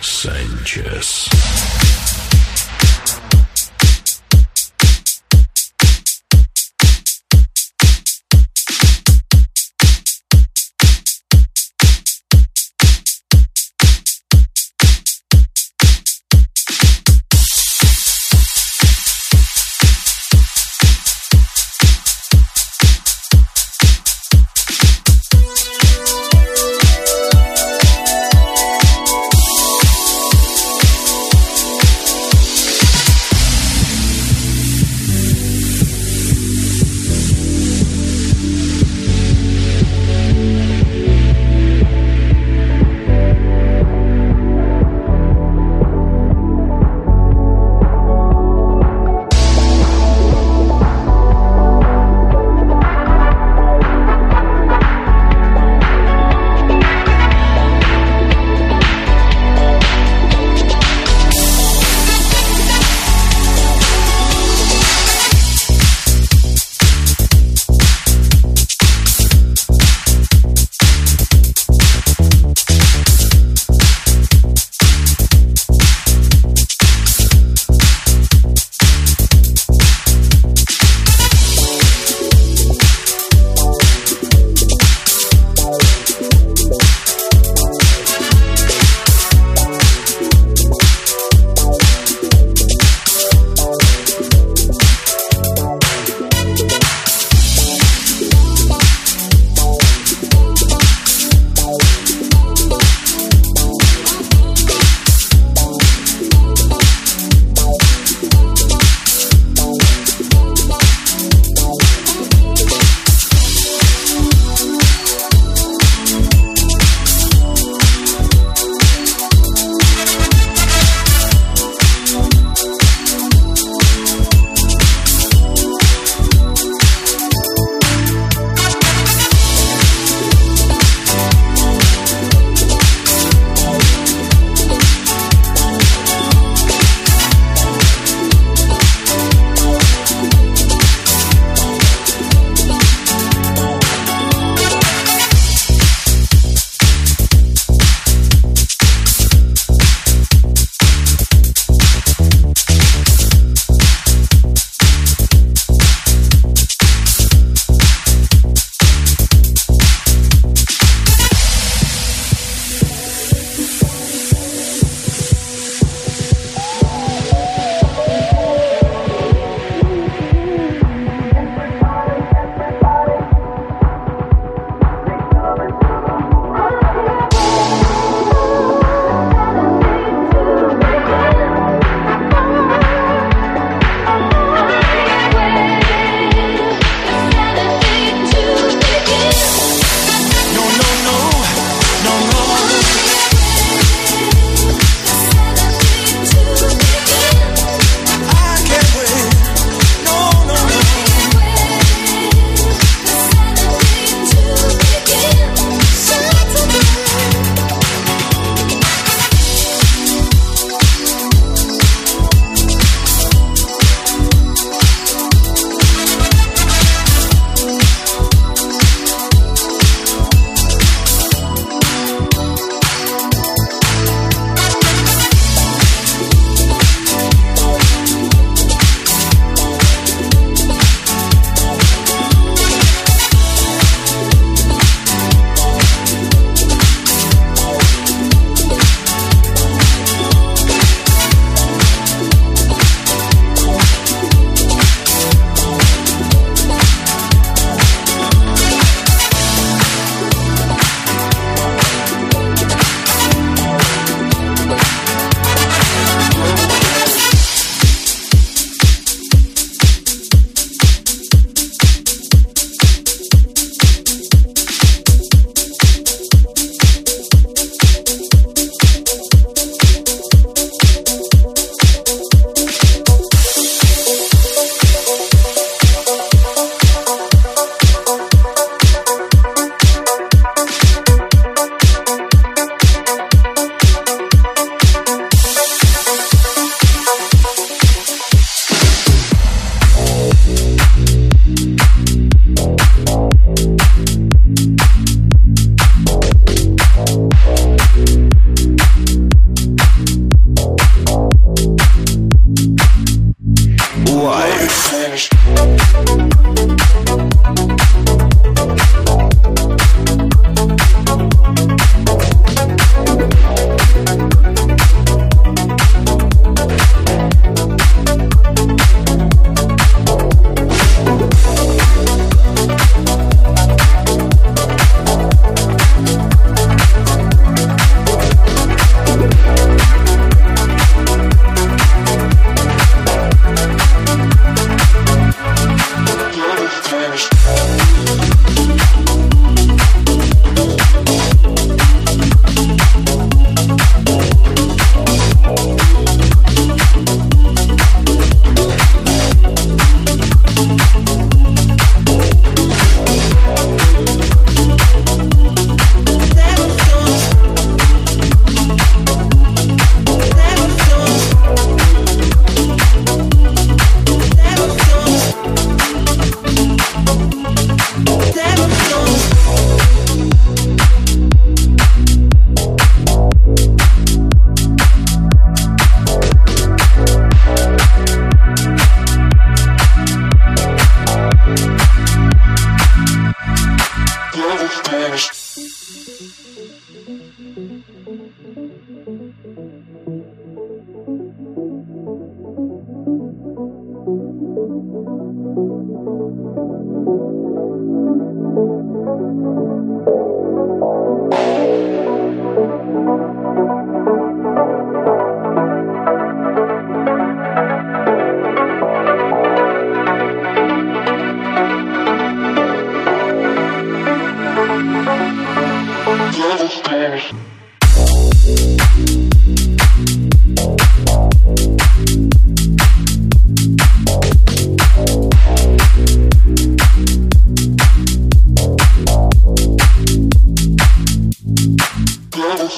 Sanchez.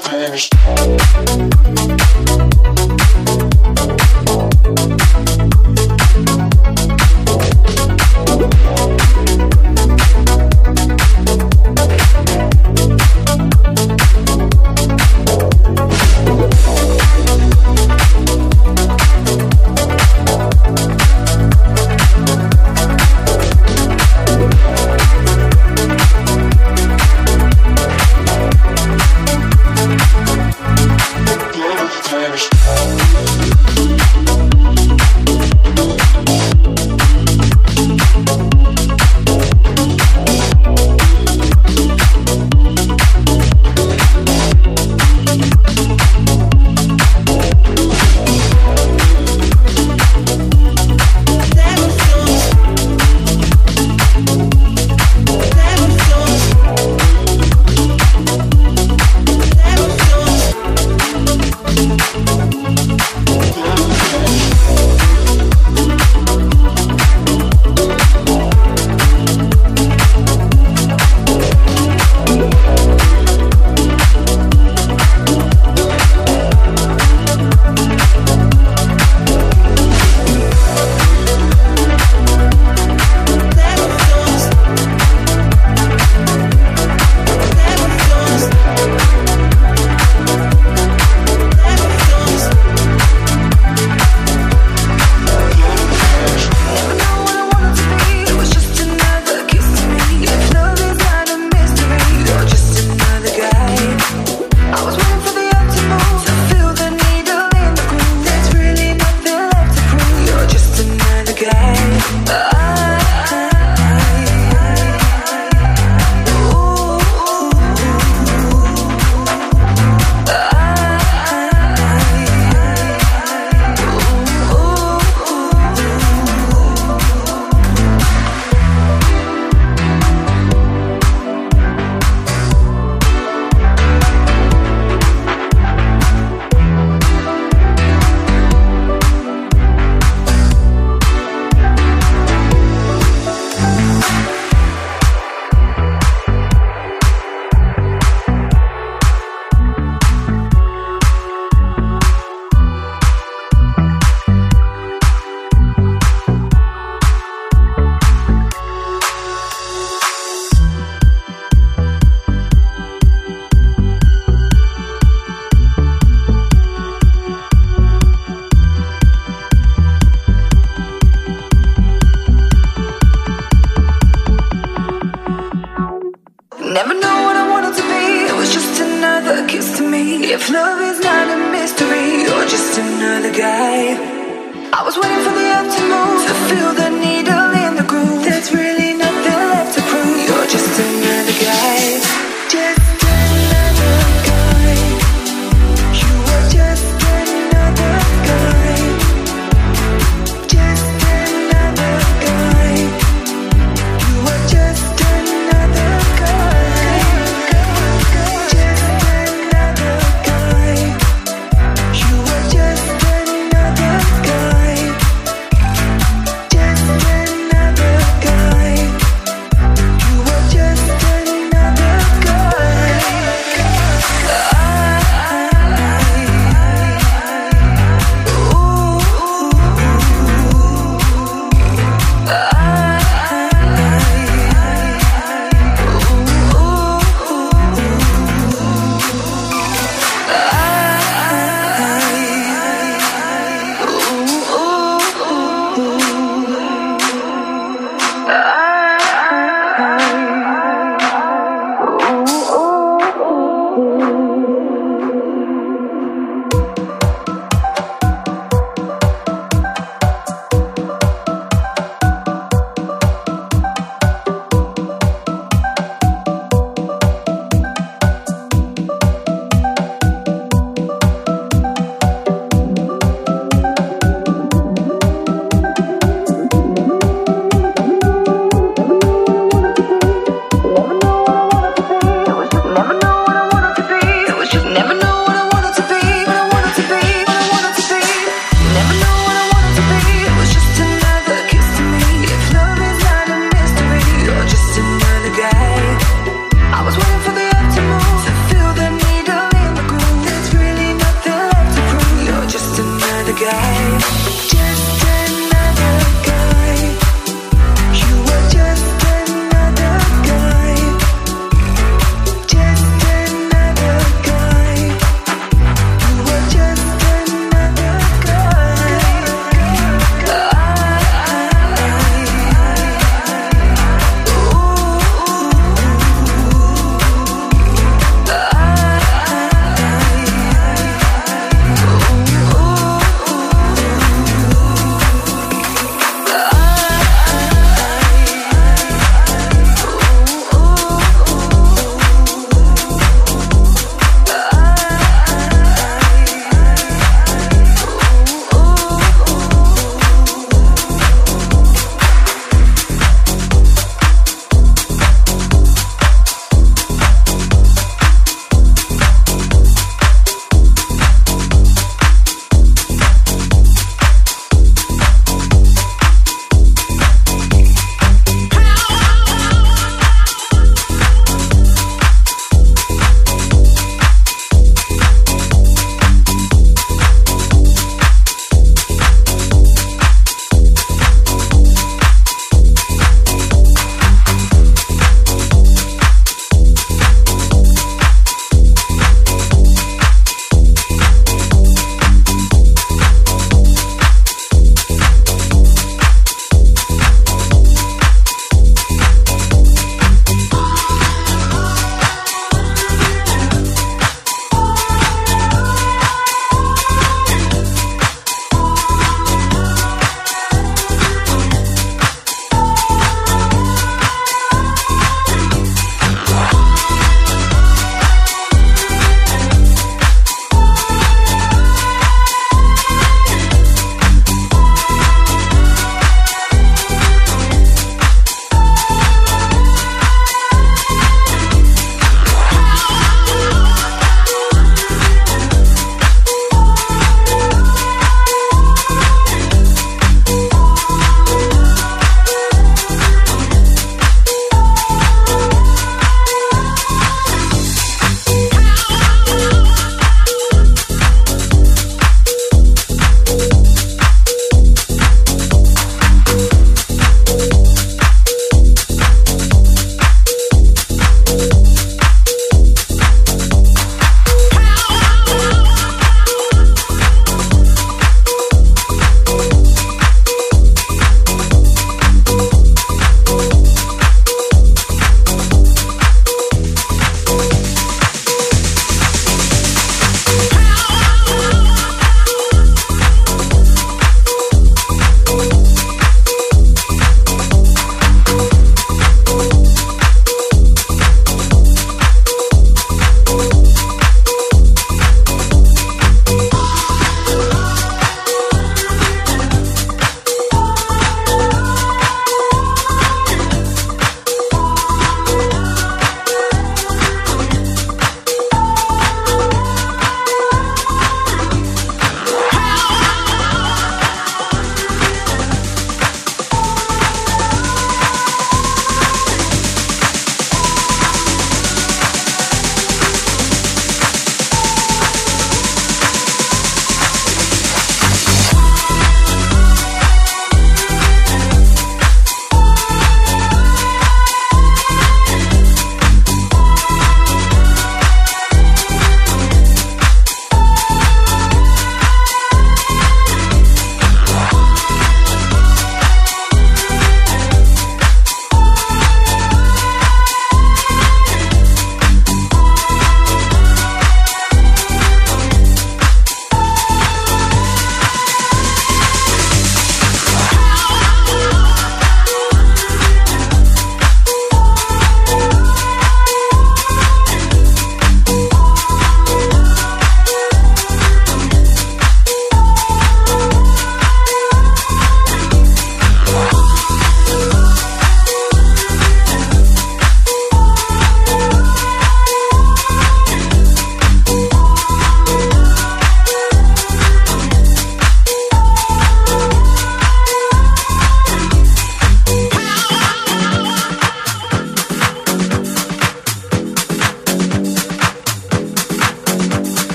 finished.